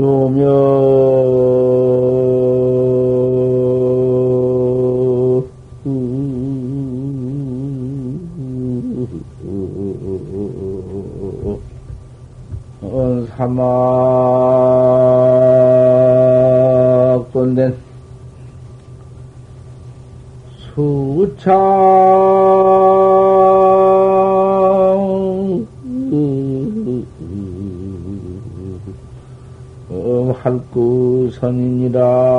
요묘. 사막돈된 수창 할구선이니라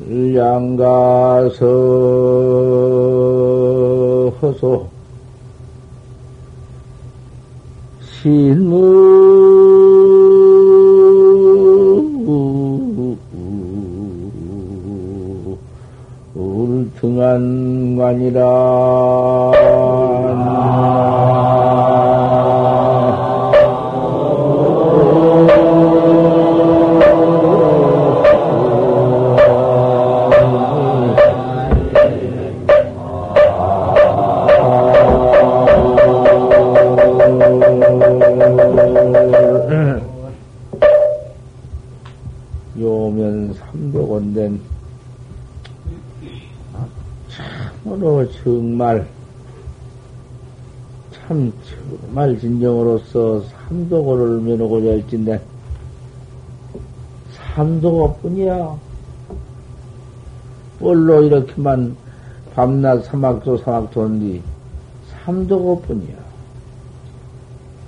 양가서 허소 신무 울등한관이라 참으로 정말 참 정말 진정으로서 삼도고를 면하고자 할진데 삼도고뿐이야. 뭘로 이렇게만 밤낮 사막도 사막도인데 삼도고뿐이야.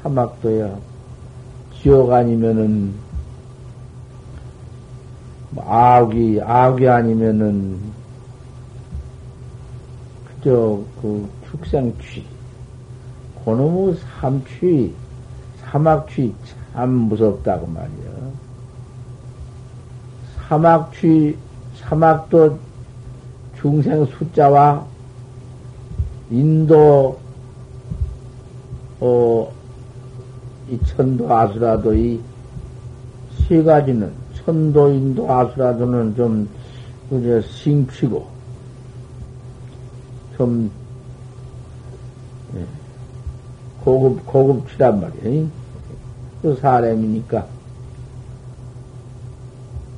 사막도야. 지옥 아니면은 뭐 악이 악이 아니면은 그 저그 축생취 고놈의 삼취 사막취 참 무섭다고 말이야. 사막취 사막도 중생 숫자와 인도 어, 이 천도 아수라도 이 세 가지는 천도, 인도, 아수라도는 좀, 그저, 싱취고, 좀, 예, 고급, 고급치란 말이에요. 그 사람이니까.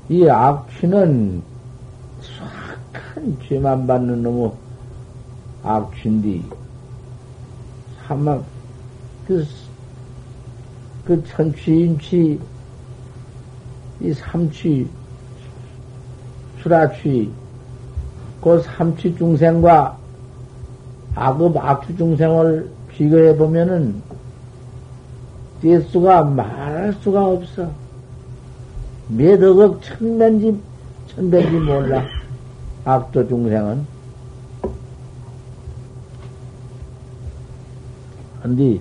이 악취는 수악한 죄만 받는 놈의 악취인데, 사막, 그, 그 천취, 인취, 이 삼취, 수라취, 그 삼취 중생과 악업 악취 중생을 비교해 보면은 띠수가 말할 수가 없어. 몇 억억 천변지, 천변지 몰라. 악도 중생은. 근데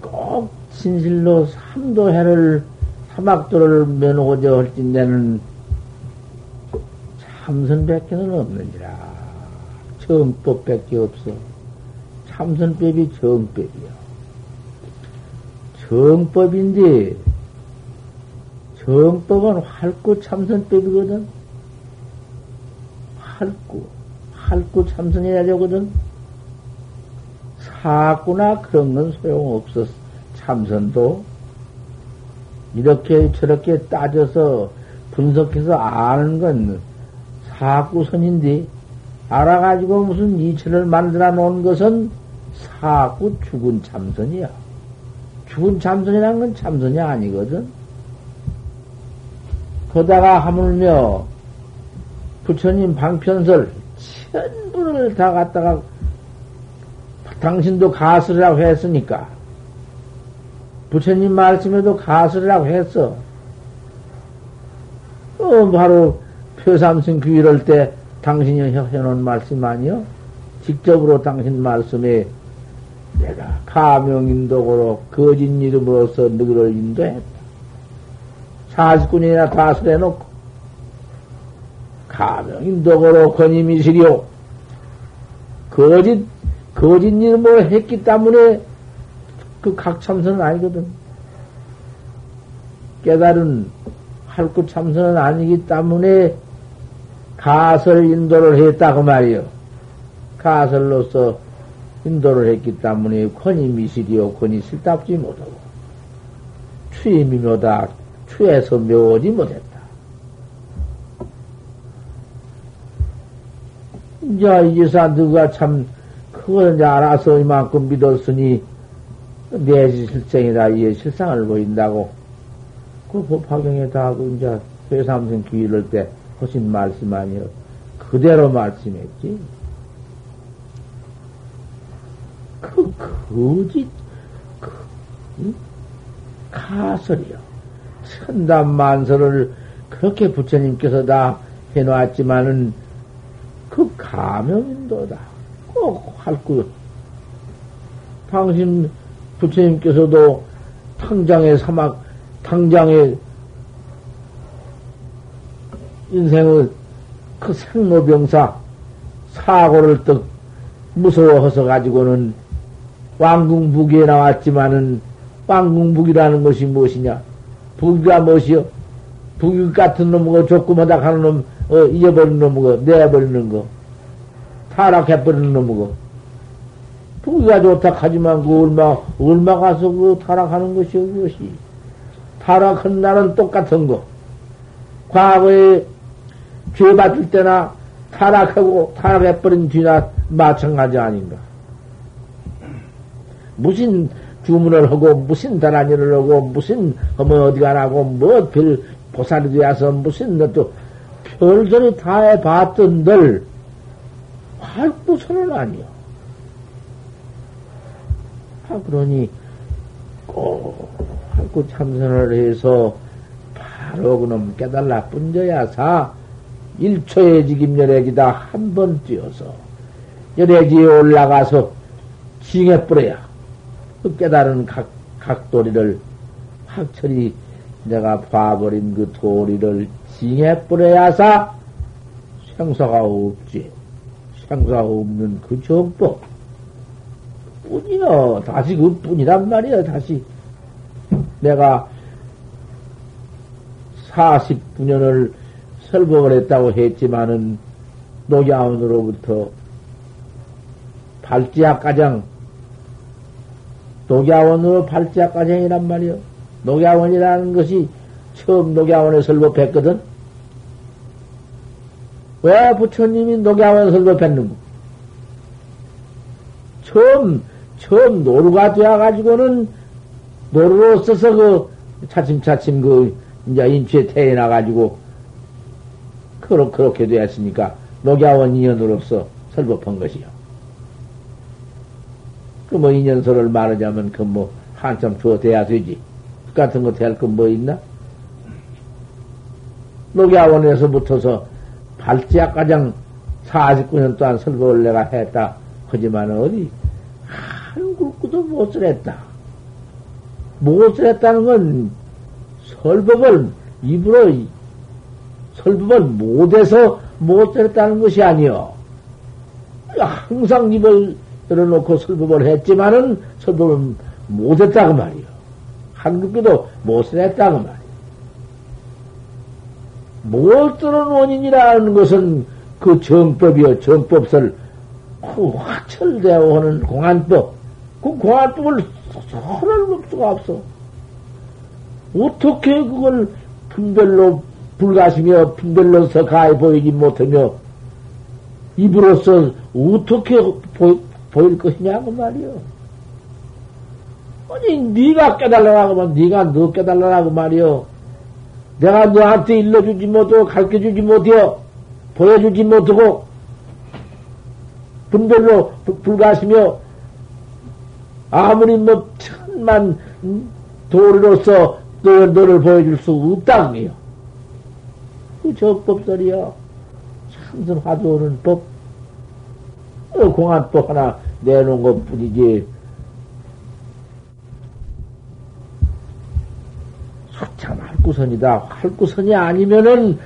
꼭 진실로 삼도해를 사막도를 면하고자 할진대는 참선밖에는 없는지라. 정법밖에 없어. 참선법이 정법이야. 정법인데, 정법은 활구 참선법이거든. 활구, 활구 참선해야 되거든. 사구나 그런 건 소용없어. 참선도 이렇게 저렇게 따져서 분석해서 아는 건 사구선인데 알아가지고 무슨 이체를 만들어 놓은 것은 사구 죽은 참선이야. 죽은 참선이란 건 참선이 아니거든. 거다가 하물며 부처님 방편설 전부를 다 갖다가 당신도 가설이라고 했으니까 부처님 말씀에도 가설이라고 했어. 어, 바로 표삼승 귀 이럴 때 당신이 해놓은 말씀 아니요? 직접으로 당신 말씀에 내가 가명인도고로 거짓 이름으로서 너희를 인도했다. 사십군이나 다술해놓고 가명인도고로 권임이시리오. 거짓, 거짓 이름으로 했기 때문에 그 각참선은 아니거든. 깨달은 할구 참선은 아니기 때문에 가설 인도를 했다고 말이요. 가설로서 인도를 했기 때문에 권이 미실이요, 권이 실답지 못하고, 추임이 묘다, 추에서 묘지 못했다. 이제 이제사 누가 참, 그걸 이제 알아서 이만큼 믿었으니, 내지 실생이다, 이에 실상을 보인다고, 그 법화경에 다, 그 이제, 회삼생 기일을 때 하신 말씀 아니요. 그대로 말씀했지. 그 거짓, 그, 응? 가설이요. 천담만설을 그렇게 부처님께서 다 해놓았지만은 그 가명인도다. 꼭 할구. 당신 부처님께서도 당장의 사막, 당장의 인생의 그 생로병사, 사고를 떡 무서워해서 가지고는 왕궁북에 나왔지만은 왕궁북이라는 것이 무엇이냐? 북이가 무엇이요? 북이 같은 놈거 조그마다 하는 놈, 어, 잊어버리는 놈거, 내버리는 거, 타락해버리는 놈거. 북이가 좋다 하지만 그 얼마, 얼마 가서 그 타락하는 것이 그것이. 타락한 날은 똑같은 거. 과거에 죄 받을 때나 타락하고 타락해버린 뒤나 마찬가지 아닌가. 무슨 주문을 하고, 무슨 다란이를 하고, 무슨, 뭐 어디 가라고, 뭐 별 보살이 되어서 무슨 것도 별소리 다 해봤던들, 활구선은 아니요. 아, 그러니, 꼭, 활구 참선을 해서, 바로 그놈 깨달라 뿐져야 사, 일초의 직임열애기다 한 번 뛰어서, 열애기에 올라가서, 징해버려야. 그 깨달은 각, 각 도리를 확철이 내가 봐버린 그 도리를 징해버려야사 생사가 없지. 생사가 없는 그 정법. 뿐이요. 다시 그 뿐이란 말이야. 다시 내가 49년을 설법을 했다고 했지만은 녹야원으로부터 발지학 가장 녹야원으로 발자과정이란 말이요. 녹야원이라는 것이 처음 녹야원에 설법했거든. 왜 부처님이 녹야원 설법했는가? 처음, 처음 노루가 되어가지고는 노루로 써서 그 차츰차츰 그 이제 인취에 태어나가지고 그렇게, 그렇게 되었으니까 녹야원 인연으로서 설법한 것이요. 그 뭐 인연서를 말하자면 그 뭐 한참 주어 돼야 되지. 그 같은 거될건뭐 있나? 녹야원에서 붙어서 발지학 가장 49년 동안 설법을 내가 했다. 하지만 어디 한 굵고도 못을 했다. 못을 했다는 건 설법을 입으로 설법을 못해서 못을 했다는 것이 아니요. 항상 입을 열어놓고 설법을 했지만은 설법을 못했다고 말이요. 한국에도 못을 했다고 말이요. 못 들은 원인이라는 것은 그 정법이요. 정법설 그 확철되어 하는 공안법. 그 공안법을 설할 수가 없어. 어떻게 그걸 분별로 불가시며 분별로서 가해 보이지 못하며 입으로서 어떻게 보, 보일 것이냐고 말이요. 아니, 네가 깨달라고 하면 네가 너 깨달라고 말이요. 내가 너한테 일러주지 못하고 가르쳐주지 못해요. 보여주지 못하고 분별로 불가시며 아무리 뭐 천만 도리로서 너, 너를 보여줄 수 없다고요. 그 적법설이요. 참선 화두오는 법. 또 공안법 하나 내놓은 것 뿐이지. 참 할구선이다. 할구선이 아니면은,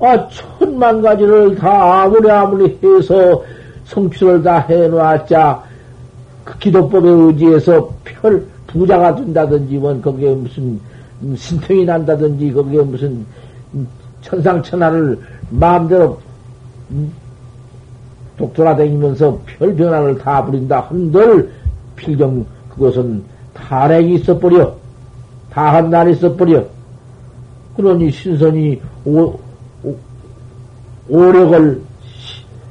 아, 천만 가지를 다 아무리 아무리 해서 성취를 다 해놓았자, 그 기도법에 의지해서 별 부자가 된다든지, 뭐, 거기에 무슨 신통이 난다든지, 거기에 무슨 천상천하를 마음대로 독돌아다니면서 별 변화를 다 부린다 한들 필경 그것은 탈핵이 있어버려. 다한 날이 있어버려. 그러니 신선이 오, 오, 오력을,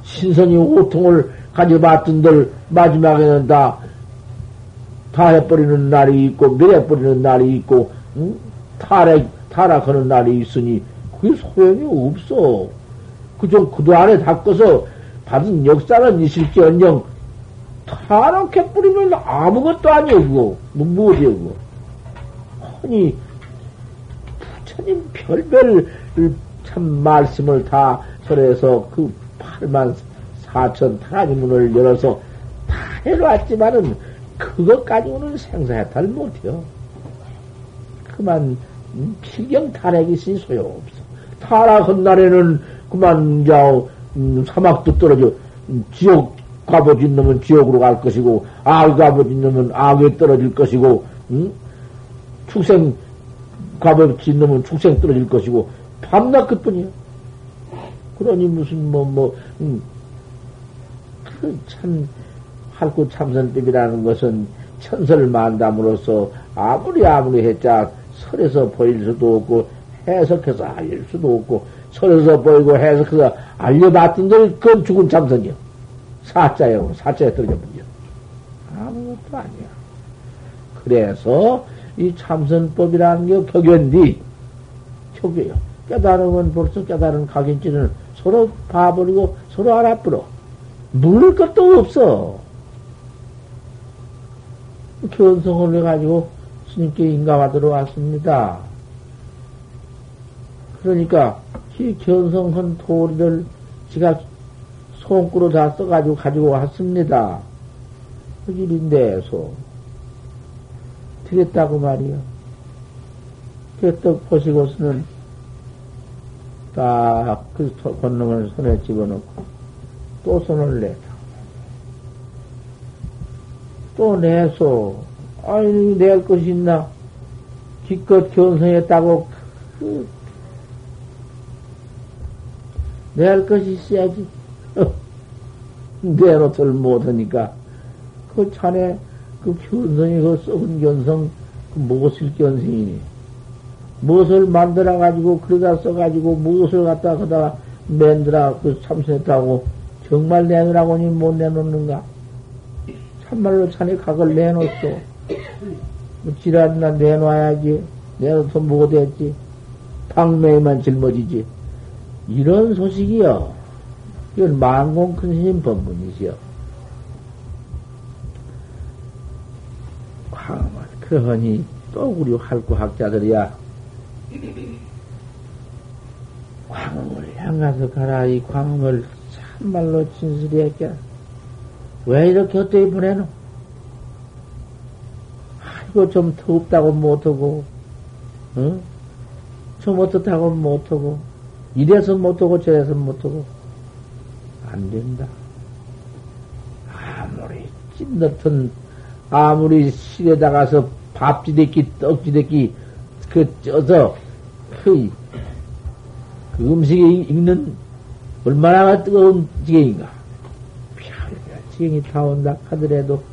신선이 오통을 가져봤던들 마지막에는 다, 다 해버리는 날이 있고, 멸해버리는 날이 있고, 응? 탈핵, 타락하는 날이 있으니, 그게 소용이 없어. 그좀 구두 안에 닦아서 받은 역사는 있을지언정 타락해 뿌리면 아무것도 아니오 그거 무엇이오 그거 아니 부처님 별별 참 말씀을 다 설해서 그 8만 4천 타라니 문을 열어서 다 해놓았지만은 그것 가지고는 생사해탈 못해요. 그만 필경 타락이 있으니 소용없어. 타락한 날에는 그만 이제 음, 사막도 떨어져 음, 지옥 가보진 놈은 지옥으로 갈 것이고 악 가보진 놈은 악에 떨어질 것이고 음? 축생 가보진 놈은 축생 떨어질 것이고 밤낮 그뿐이야. 그러니 무슨 뭐뭐 뭐, 음, 그참 할구 참선법이라는 것은 천설 만담으로서 아무리 아무리 했자 설에서 보일 수도 없고 해석해서 알릴 수도 없고 설에서 보이고 해석해서 알려봤던 들 그건 죽은 참선이요. 사자요. 사자에 떨어져 버려. 아무것도 아니야. 그래서 이 참선법이라는 게 격연디. 격이요. 깨달으면 벌써 깨달은 각인지는 서로 봐버리고 서로 알아버려. 물을 것도 없어. 견성을 해가지고 스님께 인가받으러 왔습니다. 그러니까 이 견성한 도리를 지가 손구로 다 써가지고 가지고 왔습니다. 그 일인데서 되겠다고 말이요. 그떡 보시고서는 딱그 건놈을 손에 집어넣고 또 손을 내다. 또 내서 아니 낼 것이 있나? 기껏 견성했다고 그 내할 것이 있어야지. 내놓들 못하니까. 그 자네, 그 견성이, 그 썩은 견성, 그 무엇을 견성이니? 무엇을 만들어 가지고, 그러다 써 가지고, 무엇을 갖다 그다가 맨들어, 그 참선했다고, 정말 내놓으라고니 못 내놓는가? 참말로 자네 각을 내놓았어. 뭐 지랄이나 내놔야지. 내놓도 못했지. 방매만 짊어지지. 이런 소식이요. 이건 만공 큰 스님 법문이지요. 광을, 그러니 또 우리 활구 학자들이야. 광음을 향해서 가라. 이 광음을 참말로 진실히 했게. 왜 이렇게 어떻게 보내노? 아이고, 좀 더웁다고 못하고, 응? 좀 어떻다고 못하고, 이래서 못하고 저래서 못하고 안 된다. 아무리 찐넣던 아무리 실에다 가서 밥지대기 떡지대기 그 쪄서 그, 그 음식에 익는 얼마나 뜨거운 지경인가. 지경이 타온다 하더라도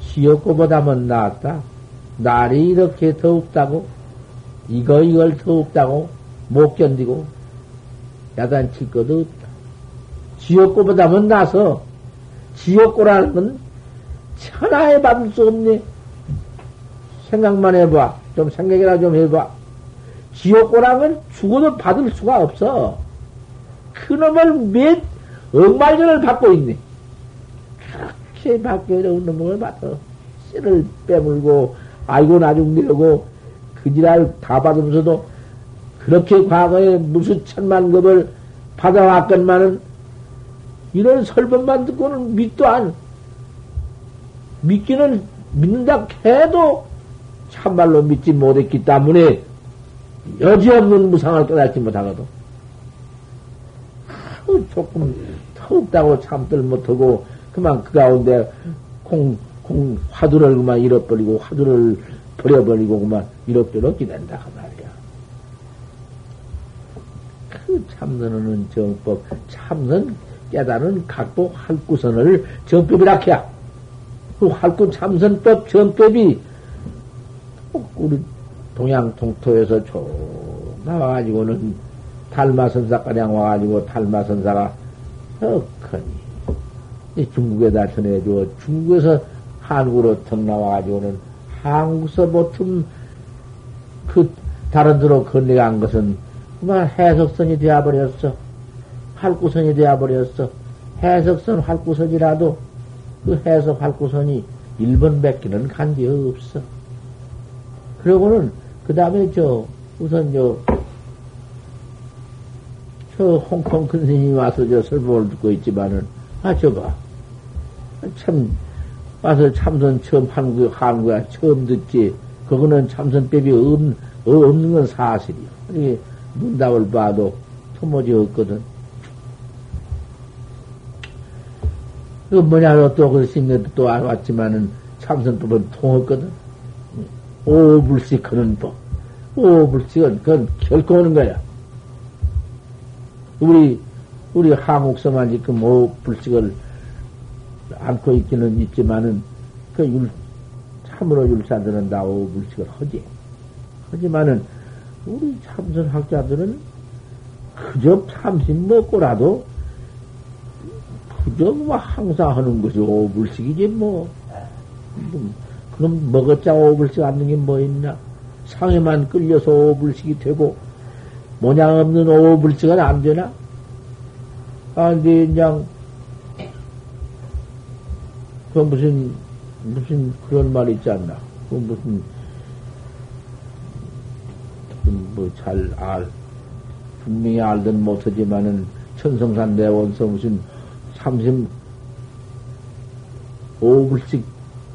지역고보다는 낫다. 날이 이렇게 더웁다고 이거 이걸 더웁다고 못 견디고 야단칠 것도 없다. 지옥고보다는 나서 지옥고라는 건 천하에 받을 수 없네. 생각만 해봐. 좀 생각이나 좀 해봐. 지옥고라는 죽어도 받을 수가 없어. 그놈을 몇 억만전을 받고 있네. 그렇게 받기 어려운 놈을 받아. 씨를 빼물고, 아이고 나중 내고, 그 지랄 다 받으면서도 그렇게 과거에 무슨 천만 급을 받아왔건만은 이런 설법만 듣고는 믿도 안, 믿기는 믿는다 해도 참말로 믿지 못했기 때문에 여지없는 무상을 깨닫지 못하거든. 조금 터없다고 참들 못하고 그만 그 가운데 콩, 콩, 화두를 그만 잃어버리고 화두를 버려버리고 그만 이럭저럭 된다 그 말이야. 그 참선은 정법, 참선 깨달은 각복 할구선을 정법이라 해야. 그 활구 참선법 정법이 우리 동양 동토에서 쭉 나와가지고는 달마선사가량 와가지고 달마선사가 석하니 중국에다 전해줘 중국에서 한국으로 턱 나와가지고는 한국서 보통 그 다른 데로 건네간 것은 그만 해석선이 되어버렸어. 활구선이 되어버렸어. 해석선 활구선이라도 그 해석 활구선이 1번 뺏기는 간게 없어. 그러고는 그 다음에 저 우선 저, 저 홍콩 큰 스님이 와서 저 설법을 듣고 있지만은, 아, 저봐. 참, 와서 참선 처음 거, 하는 거야. 처음 듣지. 그거는 참선법이 없, 없는 건 사실이야. 문답을 봐도 토모지 없거든. 그 뭐냐로 또그 스님도 또안 왔지만은 참선법은 통했거든. 오불식 하는 법. 오불식은 그건 결코 오는 거야. 우리, 우리 한국서만 지금 오불식을 않고 있기는 있지만은, 그 율, 참으로 율사들은 다 오불식을 하지. 하지만은, 우리 참선학자들은 그저 참신 먹고라도, 그저 뭐 항상 하는 것이 오불식이지 뭐. 그럼 먹었자 오불식 않는 게 뭐 있나? 상에만 끌려서 오불식이 되고, 모양 없는 오불식은 안 되나? 아, 근데 그냥, 그 무슨, 무슨 그런 말 있지 않나? 그 무슨, 뭐 잘 알, 분명히 알든 못하지만은 천성산 대원서 무슨 삼십 오불씩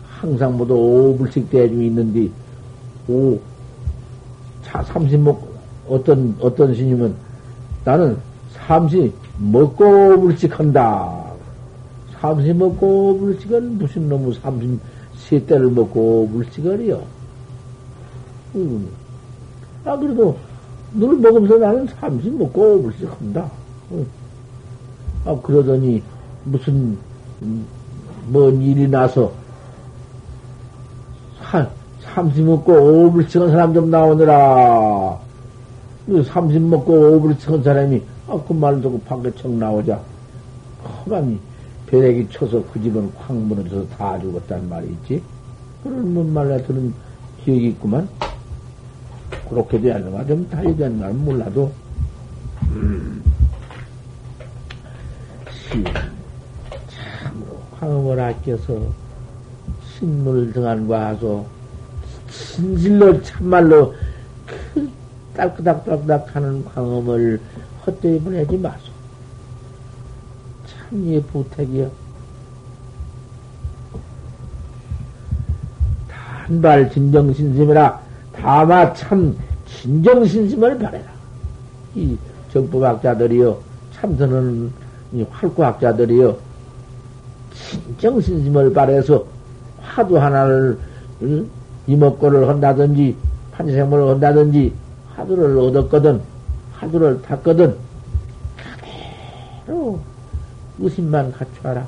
항상 모두 오불씩 대중이 있는데 오, 자, 삼십 먹고 어떤 어떤 스님은 나는 삼십 먹고 오불씩 한다. 삼십 먹고 오불씩은 무슨 놈의 삼십 세 때를 먹고 오불씩을이요. 음. 아 그래도 늘 먹으면서 나는 삼십 먹고 오불씩 한다. 음. 아 그러더니 무슨 음, 뭔 일이 나서 한, 삼십 먹고 오불 칭은 사람 좀 나오느라. 삼십 먹고 오불 칭은 사람이, 아, 그 말을 듣고 밖에 척 나오자. 허감이 배렉이 쳐서 그 집은 콱 무너져서 다 죽었단 말이 있지. 그런 뭔 말을 들은 기억이 있구만. 그렇게 돼야 하는가? 좀 달리 되는 건 몰라도. 음. 시, 참으로 황음을 아껴서 신물 등한과 하소 진실로 참말로 그 딸끄닥딸끄닥 하는 광음을 헛되이 보내지 마소. 참예 부택이여. 단발 진정신심이라 다마 참 진정신심을 바래라. 이 정법학자들이여 참선은 이 활구학자들이여 진정신심을 바래서 화두 하나를 응? 이목고를 한다든지 판생물을 한다든지 화두를 얻었거든 화두를 탔거든 그대로 의심만 갖춰라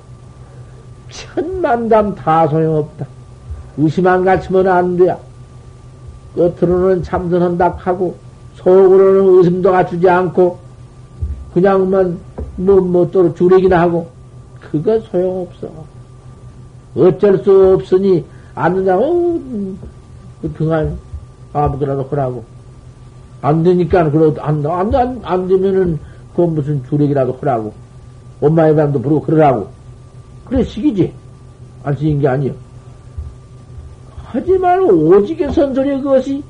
천만담 다 소용없다 의심만 갖추면 안 돼. 끝으로는 참선한다 하고 속으로는 의심도 갖추지 않고 그냥만 뭐뭐 또 주력이나 하고 그거 소용없어. 어쩔 수 없으니 안느냐고 어, 그 등한 아무거나도 하라고. 안 되니까 그러 안, 안, 되면은 그 무슨 주력이라도 하라고. 엄마의 방도 부르고 그러라고. 그래 시기지. 안 시긴 게 아니여 하지만 오직의 선소리 그것이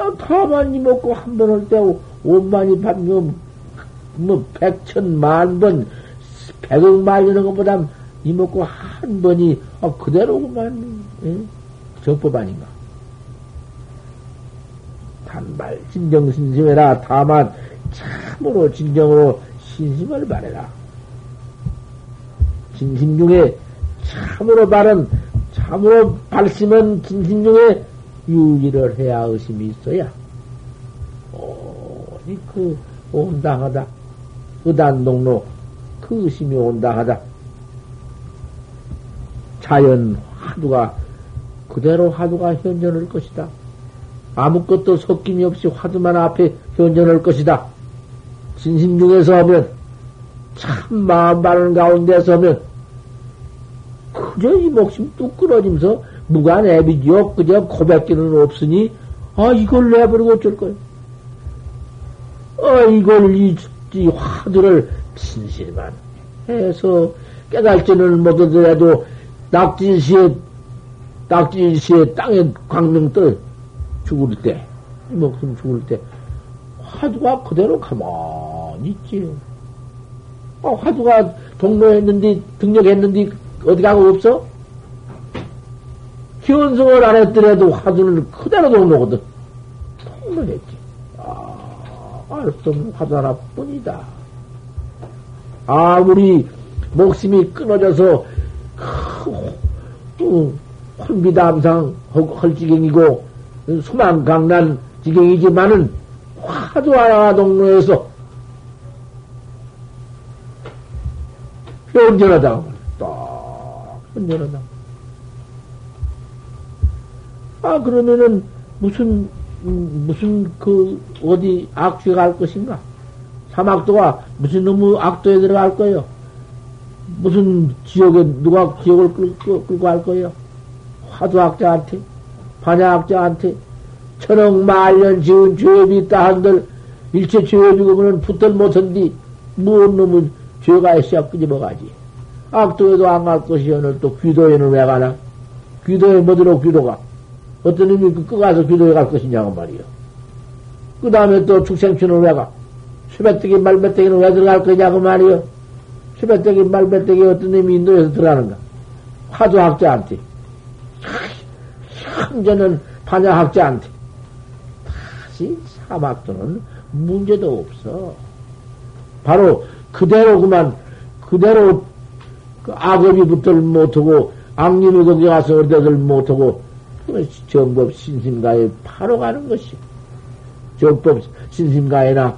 아, 가만히 먹고 한 번 할때 옷만이 방금 뭐, 백천 만 번, 백억 말리는 것보다 이 먹고 한 번이, 아, 그대로구만, 예? 정법 아닌가. 단발 진정 신심해라. 다만, 참으로 진정으로 신심을 바래라. 진심 중에 참으로 바른, 참으로 발심은 진심 중에 유지를 해야 의심이 있어야. 오니 그, 온당하다. 의단동로, 그 의심이 온당하다. 자연 화두가, 그대로 화두가 현존할 것이다. 아무것도 섞임이 없이 화두만 앞에 현존할 것이다. 진심 중에서 하면, 참 마음 바른 가운데서 하면, 그저 이 목숨 뚝 끊어지면서 무관 애비지요. 그저 고백기는 없으니, 아, 이걸 내버리고 어쩔 거야. 아, 이걸, 이, 이 화두를 진실만 해서 깨달지는 못하더라도 낙진시에, 낙진시에 땅에 광명 떠 죽을 때, 이 목숨 죽을 때, 화두가 그대로 가만히 있지. 아, 화두가 동로했는데, 등록했는데, 어디 가고 없어? 현성을 안 했더라도 화두는 그대로 동로거든. 통로했지. 아, 알수 없는 화두 하나 뿐이다. 아무리 목숨이 끊어져서, 또, 혼비담상 헐지경이고, 소망강난 지경이지만은, 화두 하나 동로에서, 현전하다. 딱, 현전하다. 아, 그러면은, 무슨, 음, 무슨, 그, 어디 악취가 갈 것인가? 사막도가 무슨 너무 악도에 들어갈 거예요? 무슨 지역에, 누가 지역을 끌고, 끌고 갈 거예요? 화두학자한테, 반야학자한테, 천억 만년 지은 죄업이 있다 한들, 일체 죄업이고, 그는 붙들 못한디, 무슨 놈은 죄가 있어야 끄집어가지. 악도에도 안갈 것이 오늘 또 귀도에는 왜 가나? 귀도에 뭐들어 귀도가? 어떤 놈이 그 끄가서 귀도에 갈 것이냐고 말이요. 그 다음에 또 축생추는 왜 가? 수배뜨기 말배뜨기는 왜 들어갈 거냐고 말이요. 수배뜨기 말배뜨기 어떤 놈이 인도에서 들어가는가? 화두학자한테. 현재는 반야학자한테. 다시 사막도는 문제도 없어. 바로 그대로 그만, 그대로 그 악업이 붙들 못하고, 악님이 거기 가서 어디들 못하고, 그 정법 신심가에 바로 가는 것이. 정법 신심가에나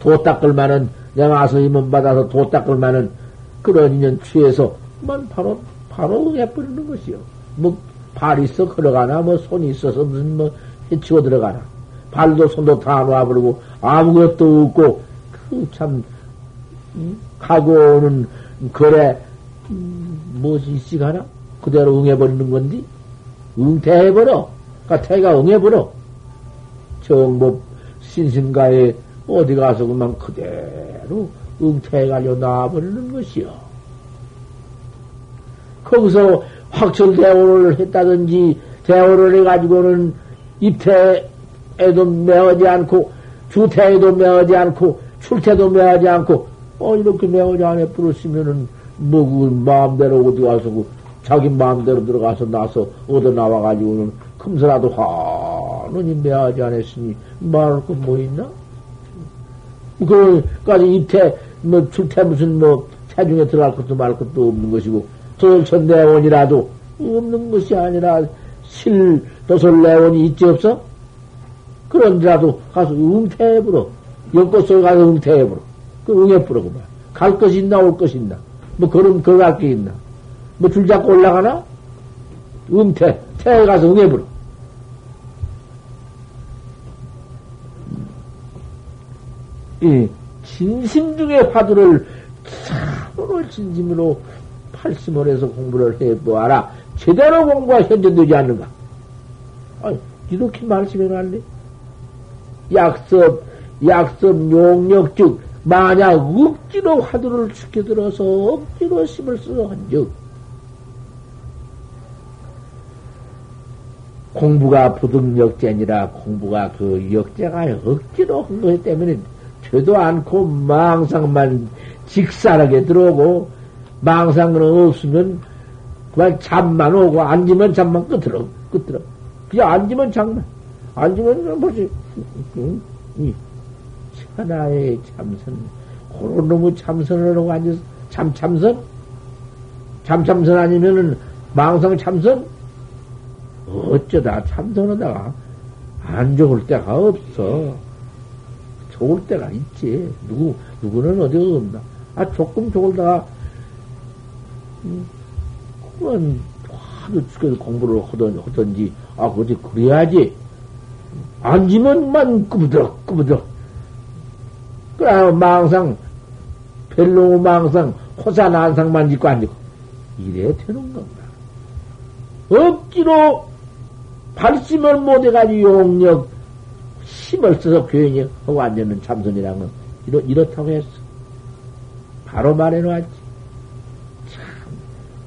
도 닦을 만은, 내가 와서 임원 받아서 도 닦을 만은 그런 인연 취해서, 만 바로, 바로 해버리는 것이요. 뭐, 발 있어 걸어가나, 뭐, 손이 있어서 무슨 뭐, 해치고 들어가나. 발도 손도 다 놔버리고, 아무것도 없고, 그 참, 가고는 거래, 음, 무엇이 있지가나? 그대로 응해버리는 건디? 응태해버려. 그니까 태가 응해버려. 정법 신심가에 어디 가서 그만 그대로 응태해가려 놔버리는 것이요. 거기서 확철 대오를 했다든지 대오를 해가지고는 입태에도 매어지 않고 주태에도 매어지 않고 출태도 매어지 않고 어 이렇게 매어지 안에 부르시면은 뭐 그 마음대로 어디 가서 그 자기 마음대로 들어가서 나서 얻어 나와가지고는 금서라도 환원히 매하지 않았으니 말할 거뭐 있나? 그까지 입태 뭐 출태 무슨 뭐 체중에 들어갈 것도 말 것도 없는 것이고 도설천내원이라도 없는 것이 아니라 실 도설내원이 있지 없어? 그런데라도 가서 응태해버려. 연꽃 속에 가서 응태해버려. 그 응해버려, 그만. 갈 것이 있나, 올 것이 있나. 뭐, 걸음, 걸어갈 게 있나. 뭐, 줄 잡고 올라가나? 응태. 태에 가서 응해버려. 이 진심 중의 화두를 참으로 진심으로 팔심을 해서 공부를 해보아라. 제대로 공부가 현존되지 않는가? 아, 이렇게 말씀해 놨네. 약섭, 약섭 용력 즉, 만약 억지로 화두를 시켜들어서 억지로 심을 쓰어 한 즉, 공부가 부득역제니라 공부가 그 역제가 억지로 한 거기 때문에 되도 않고 망상만 직살하게 들어오고 망상은 없으면 그만 잠만 오고 앉으면 잠만 끝으로 끝으로. 그냥 앉으면 잠만 앉으면 뭐지 이 천하의 참선 그런 놈의 참선을 하고 앉아서 참참선 참참선 아니면은 망상 참선 어쩌다 참선하다가 안 좋을 때가 없어. 좋을 때가 있지. 누구, 누구는 어디 없나. 아, 조금 좋을다가, 음, 그건 하도 죽여서 공부를 하던, 하던지, 아, 그지 그래야지. 앉으면만 꾸부드럭, 꾸부드럭. 그래, 망상, 별로 망상, 호산안상만 짓고 앉고. 이래 되는 건가. 억지로 발심을 못해가지고 용력, 힘을 써서 교행이 하고 앉는 참선이라는 건 이렇, 이렇다고 했어. 바로 말해놓았지. 참,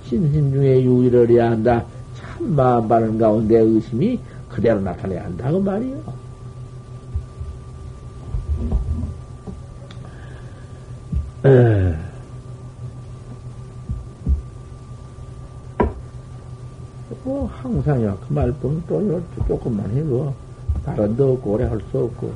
신심 중에 유의를 해야 한다. 참 마음 바른 가운데 의심이 그대로 나타내야 한다고 말이요. 에. 뭐 항상이야. 그 말뿐 또 조금만 해도 다른 데 없고 오래 할 수 없고